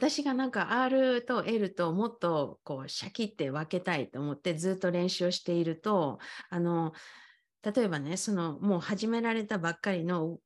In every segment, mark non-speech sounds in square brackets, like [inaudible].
私がなんか R と L ともっとこうシャキって分けたいと思ってずっと練習をしているとあの例えばねそのもう始められたばっかりの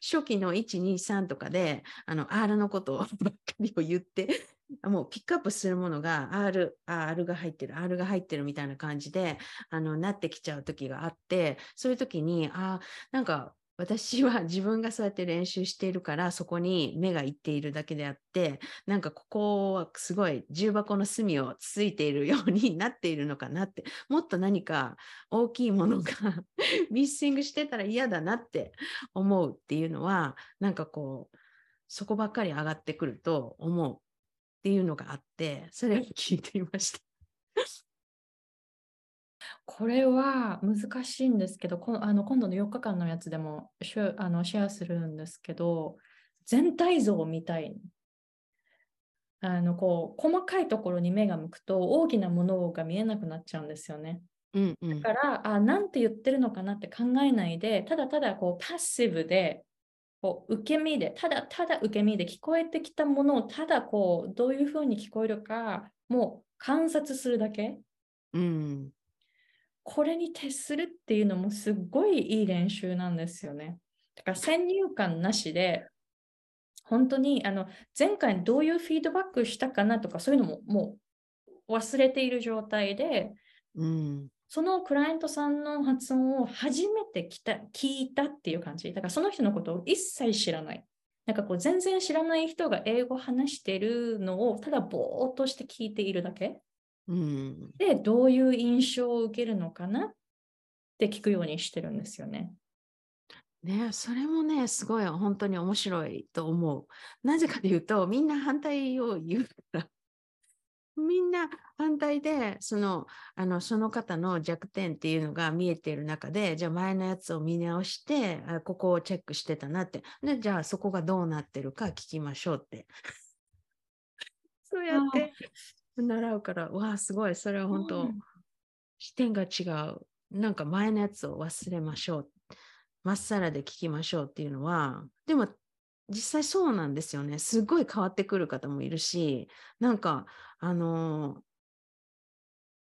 初期の123とかであの R のことばっかりを言ってもうピックアップするものが R、R が入ってる、R が入ってるみたいな感じであのなってきちゃう時があってそういう時にあなんか私は自分がそうやって練習しているからそこに目がいっているだけであってなんかここはすごい重箱の隅をつついているようになっているのかなってもっと何か大きいものが [laughs] ミッシングしてたら嫌だなって思うっていうのはなんかこうそこばっかり上がってくると思うっていうのがあってそれを聞いていました。これは難しいんですけど、こあの今度の4日間のやつでもシェあのシェアするんですけど、全体像を見たい。あのこう細かいところに目が向くと大きなものが見えなくなっちゃうんですよね。うんうん、だからあ、なんて言ってるのかなって考えないで、ただただこうパッシブでこう受け身で、ただただ受け身で聞こえてきたものをただこうどういうふうに聞こえるか、もう観察するだけ。うんこれに徹するっていうのもすっごいいい練習なんですよね。だから先入観なしで、本当にあの前回どういうフィードバックしたかなとかそういうのももう忘れている状態で、うん、そのクライアントさんの発音を初めて聞いたっていう感じ。だからその人のことを一切知らない。なんかこう全然知らない人が英語を話してるのをただぼーっとして聞いているだけ。うん、で、どういう印象を受けるのかなって聞くようにしてるんですよね。ね、それもね、すごい本当に面白いと思う。なぜかというと、みんな反対を言うから。[laughs] みんな反対でそのあのその方の弱点っていうのが見えている中でじゃあ前のやつを見直してあここをチェックしてたなってでじゃあそこがどうなってるか聞きましょうって [laughs] そうやって習うから、わあ、すごい、それは本当、うん、視点が違う。なんか前のやつを忘れましょう。まっさらで聞きましょうっていうのは、でも実際そうなんですよね。すごい変わってくる方もいるし、なんか、あの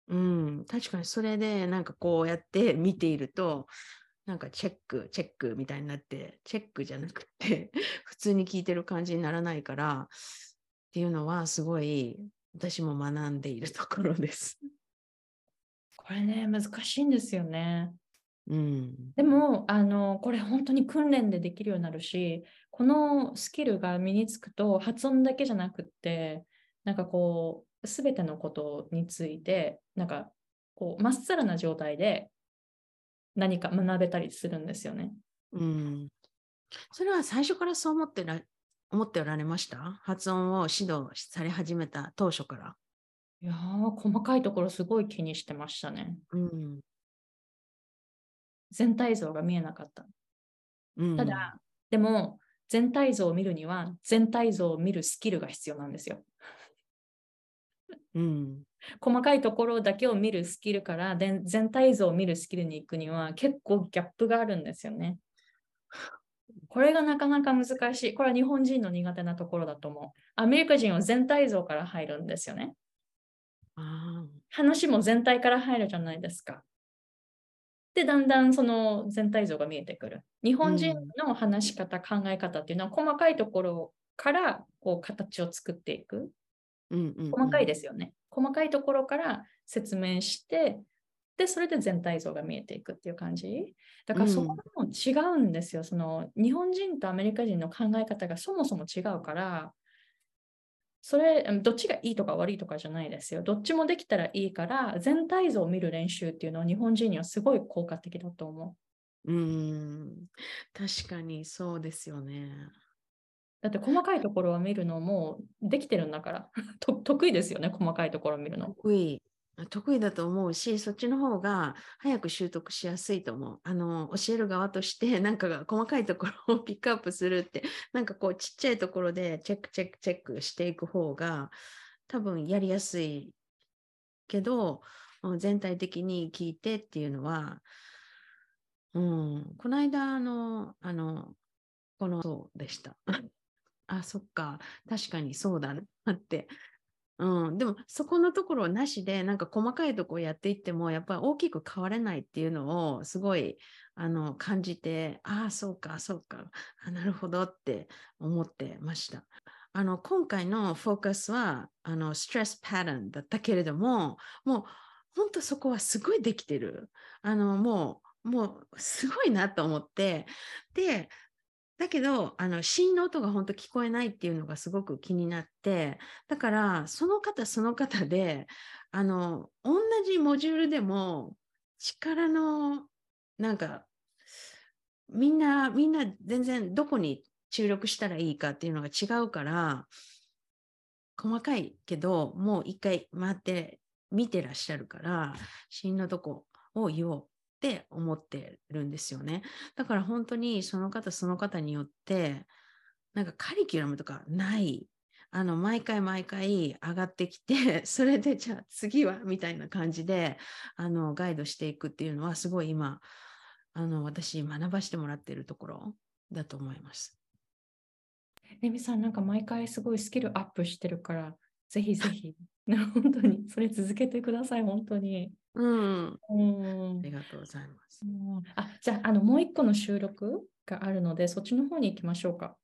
うん、確かにそれでなんかこうやって見ていると、なんかチェック、チェックみたいになって、チェックじゃなくて、[laughs] 普通に聞いてる感じにならないから、っていうのはすごい私も学んでいるところです。これね、難しいんですよね。うん、でもあの、これ本当に訓練でできるようになるし、このスキルが身につくと発音だけじゃなくって、なんかこう、すべてのことについて、なんかこう、まっさらな状態で何か学べたりするんですよね。うん。それは最初からそう思ってら思っておられました？発音を指導され始めた当初から。いや細かいところすごい気にしてましたね。うん、全体像が見えなかった。うん、ただ、でも全体像を見るには全体像を見るスキルが必要なんですよ。うん、細かいところだけを見るスキルから全体像を見るスキルに行くには結構ギャップがあるんですよね。これがなかなか難しい。これは日本人の苦手なところだと思う。アメリカ人は全体像から入るんですよね。話も全体から入るじゃないですか。で、だんだんその全体像が見えてくる。日本人の話し方、うん、考え方っていうのは細かいところからこう形を作っていく。うんうんうん、細かいですよね。細かいところから説明して、で、それで全体像が見えていくっていう感じ。だからそこも違うんですよ。うん、その日本人とアメリカ人の考え方がそもそも違うから、それ、どっちがいいとか悪いとかじゃないですよ。どっちもできたらいいから、全体像を見る練習っていうのは日本人にはすごい効果的だと思う。うん、確かにそうですよね。だって細かいところを見るのもできてるんだから [laughs] 得意ですよね、細かいところを見るの。得意。得意だと思うし、そっちの方が早く習得しやすいと思う。あの、教える側として、なんか細かいところをピックアップするって、なんかこう、ちっちゃいところでチェックチェックチェックしていく方が、多分やりやすいけど、全体的に聞いてっていうのは、うん、この間、の、あの、この、そうでした。[laughs] あ、そっか。確かにそうだなって。うん、でもそこのところなしでなんか細かいところやっていってもやっぱり大きく変われないっていうのをすごいあの感じてああそうかそうかあなるほどって思ってました。あの今回のフォーカスはあのストレスパターンだったけれどももう本当そこはすごいできてる。あのもうもうすごいなと思ってでだけどあの芯の音が本当聞こえないっていうのがすごく気になってだからその方その方であの同じモジュールでも力のなんかみんなみんな全然どこに注力したらいいかっていうのが違うから細かいけどもう一回回って見てらっしゃるから芯のとこを言おうって思ってるんですよね。だから本当にその方その方によってなんかカリキュラムとかない。あの毎回毎回上がってきて [laughs] それでじゃあ次はみたいな感じであのガイドしていくっていうのはすごい今あの私学ばしてもらってるところだと思います。レミさん、なんか毎回すごいスキルアップしてるから、ぜひぜひ、[laughs] 本当にそれ続けてください、本当に。うん、あうんりがとうございます。うんあじゃああのもう一個の収録があるのでそっちの方に行きましょうか。